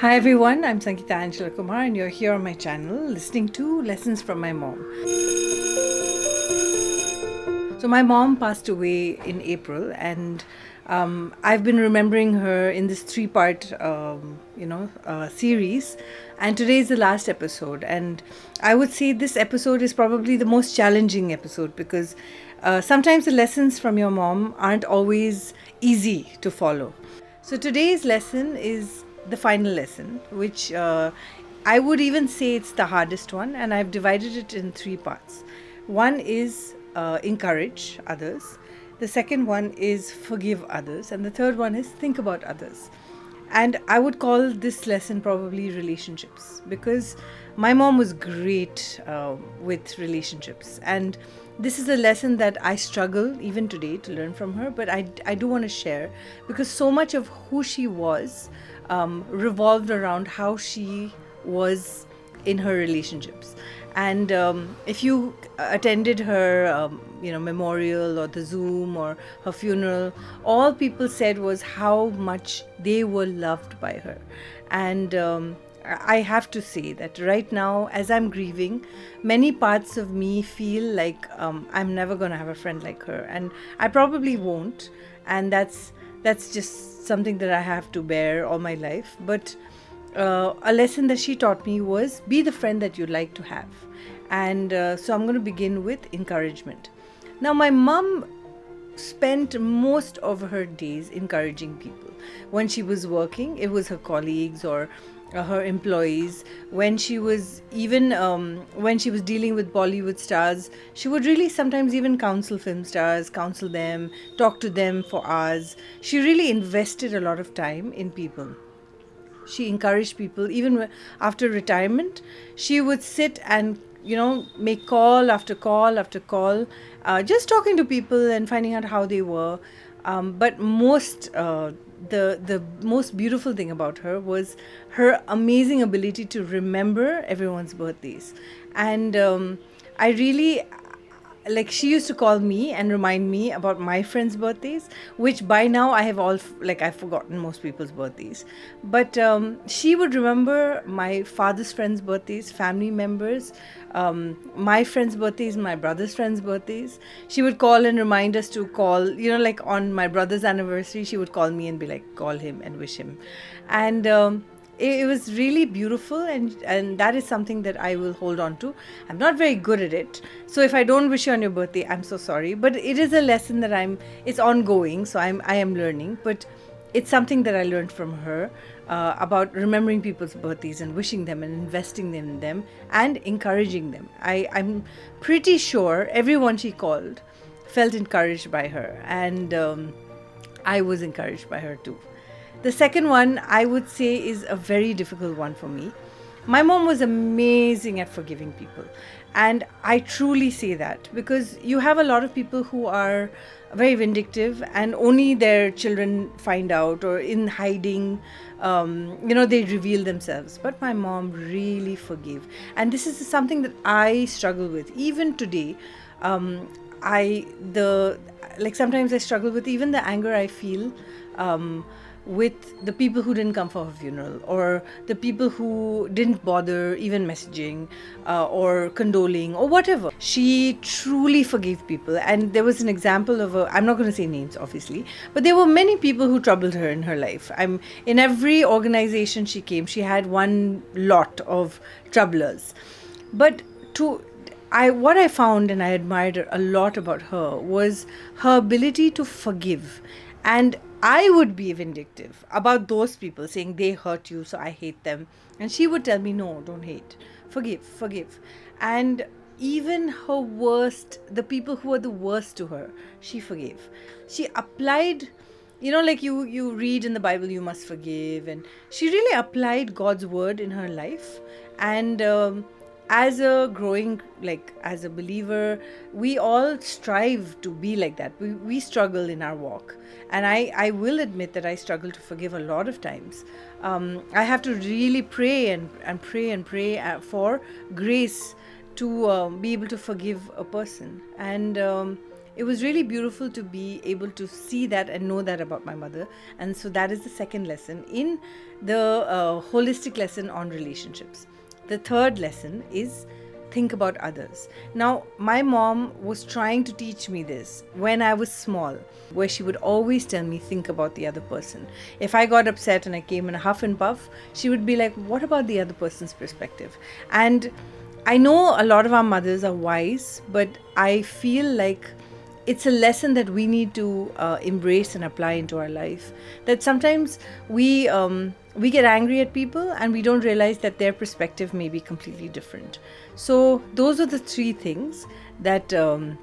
Hi everyone, I'm Sangeeta Angela Kumar, and you're here on my channel listening to Lessons from My Mom. So, my mom passed away in April, and um, I've been remembering her in this three part, um, you know, uh, series. And today is the last episode. And I would say this episode is probably the most challenging episode because uh, sometimes the lessons from your mom aren't always easy to follow. So, today's lesson is the final lesson, which uh, I would even say it's the hardest one, and I've divided it in three parts. One is uh, encourage others, the second one is forgive others, and the third one is think about others. And I would call this lesson probably relationships because my mom was great uh, with relationships. And this is a lesson that I struggle even today to learn from her, but I, I do want to share because so much of who she was um, revolved around how she was in her relationships. And um, if you attended her, um, you know, memorial or the Zoom or her funeral, all people said was how much they were loved by her. And um, I have to say that right now, as I'm grieving, many parts of me feel like um, I'm never going to have a friend like her, and I probably won't. And that's that's just something that I have to bear all my life. But uh, a lesson that she taught me was be the friend that you'd like to have. And uh, so I'm going to begin with encouragement. Now, my mom spent most of her days encouraging people. When she was working, it was her colleagues or uh, her employees when she was even um, when she was dealing with bollywood stars she would really sometimes even counsel film stars counsel them talk to them for hours. She really invested a lot of time in people. She encouraged people. Even after retirement she would sit and you know make call after call after call uh, just talking to people and finding out how they were. Um, but most uh, the the most beautiful thing about her was her amazing ability to remember everyone's birthdays. And um, i really like she used to call me and remind me about my friends birthdays which by now i have all like i've forgotten most people's birthdays. But um, she would remember my father's friends birthdays family members um, my friends birthdays my brother's friends birthdays. She would call and remind us to call you know like on my brother's anniversary she would call me and be like call him and wish him. And um, it, was really beautiful and and that is something that I will hold on to. I'm not very good at it. So if I don't wish you on your birthday, I'm so sorry. But it is a lesson that I'm it's ongoing, so I'm I am learning. But it's something that I learned from her uh, about remembering people's birthdays and wishing them and investing in them and encouraging them. I, I'm pretty sure everyone she called felt encouraged by her, and um, I was encouraged by her too. The second one, I would say, is a very difficult one for me. My mom was amazing at forgiving people. And I truly say that because you have a lot of people who are very vindictive and only their children find out or in hiding, um, you know, they reveal themselves. But my mom really forgave. And this is something that I struggle with even today. Um, I, the, like sometimes I struggle with even the anger I feel. Um, with the people who didn't come for her funeral or the people who didn't bother even messaging uh, or condoling or whatever. She truly forgave people. And there was an example of a, I'm not going to say names obviously, but there were many people who troubled her in her life. I'm in every organization she came, she had one lot of troublers. But to I what I found and I admired a lot about her was her ability to forgive and I would be vindictive about those people saying they hurt you, so I hate them. And she would tell me, no, don't hate. Forgive, forgive. And even her worst, the people who were the worst to her, she forgave. She applied, you know, like you you read in the Bible, you must forgive, and she really applied God's word in her life. And um, as a growing like as a believer we all strive to be like that we, we struggle in our walk and I, I will admit that i struggle to forgive a lot of times um, i have to really pray and, and pray and pray uh, for grace to um, be able to forgive a person and um, it was really beautiful to be able to see that and know that about my mother. And so that is the second lesson in the uh, holistic lesson on relationships. The third lesson is think about others. Now, my mom was trying to teach me this when I was small, where she would always tell me, think about the other person. If I got upset and I came in a huff and puff, she would be like, what about the other person's perspective? And I know a lot of our mothers are wise, but I feel like it's a lesson that we need to uh, embrace and apply into our life. That sometimes we um, we get angry at people and we don't realize that their perspective may be completely different. So those are the three things that. Um,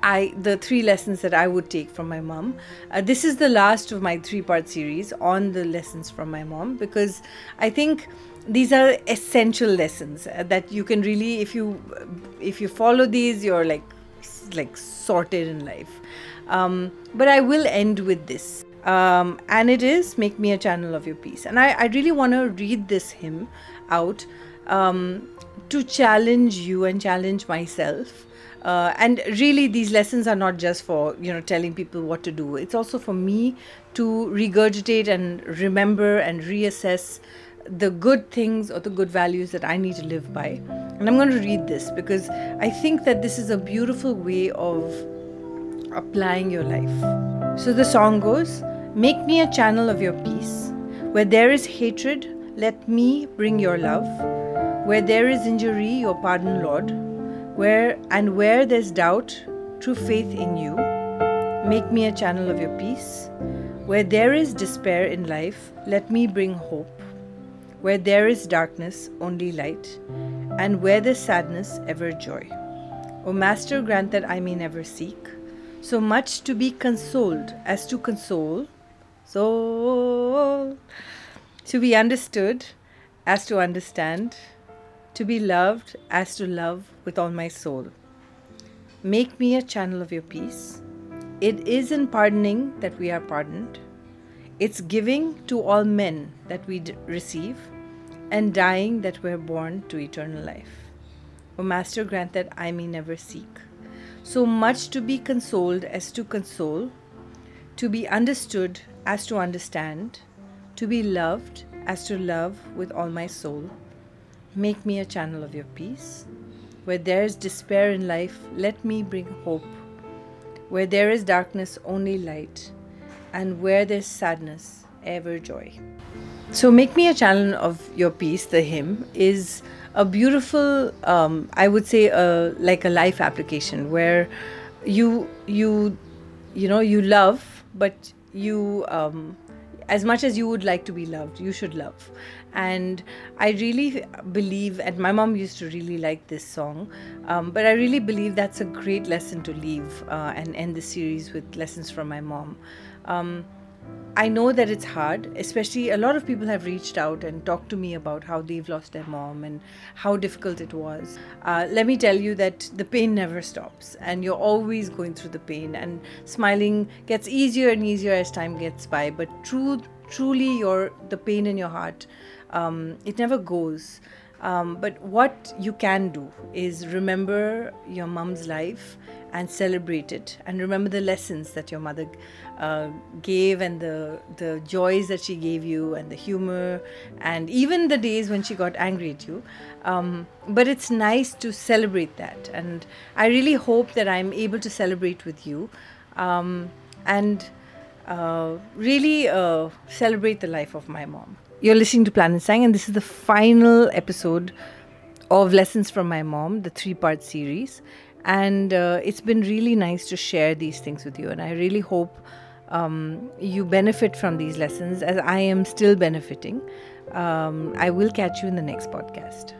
I the three lessons that I would take from my mom. Uh, this is the last of my three part series on the lessons from my mom because I think these are essential lessons uh, that you can really if you if you follow these you're like like sorted in life. Um, but i will end with this. Um, and it is make me a channel of your peace. And i, I really want to read this hymn out um, to challenge you and challenge myself. Uh, and really these lessons are not just for you know telling people what to do. It's also for me to regurgitate and remember and reassess the good things or the good values that I need to live by. And I'm going to read this because I think that this is a beautiful way of applying your life. So the song goes Make me a channel of your peace. Where there is hatred, let me bring your love. Where there is injury, your pardon, Lord. Where and where there's doubt, true faith in you. Make me a channel of your peace. Where there is despair in life, let me bring hope. Where there is darkness, only light, and where there's sadness, ever joy. O Master, grant that I may never seek so much to be consoled as to console, so to be understood as to understand, to be loved as to love with all my soul. Make me a channel of your peace. It is in pardoning that we are pardoned. It's giving to all men that we d- receive, and dying that we're born to eternal life. O Master, grant that I may never seek so much to be consoled as to console, to be understood as to understand, to be loved as to love with all my soul. Make me a channel of your peace. Where there is despair in life, let me bring hope. Where there is darkness, only light and where there's sadness, ever joy. So, Make Me a Channel of Your Peace, the hymn, is a beautiful, um, I would say, uh, like a life application where you, you, you know, you love, but you, um, as much as you would like to be loved, you should love. And I really believe, and my mom used to really like this song, um, but I really believe that's a great lesson to leave uh, and end the series with lessons from my mom. Um, I know that it's hard, especially a lot of people have reached out and talked to me about how they've lost their mom and how difficult it was. Uh, let me tell you that the pain never stops and you're always going through the pain, and smiling gets easier and easier as time gets by. But true, truly, your the pain in your heart, um, it never goes. Um, but what you can do is remember your mom's life and celebrate it and remember the lessons that your mother uh, gave and the the joys that she gave you and the humor and even the days when she got angry at you. Um, but it's nice to celebrate that. And i really hope that i'm able to celebrate with you. Um, and uh, really uh, celebrate the life of my mom you're listening to planet sang and this is the final episode of lessons from my mom the three part series. And uh, it's been really nice to share these things with you and i really hope um, you benefit from these lessons as i am still benefiting. Um, i will catch you in the next podcast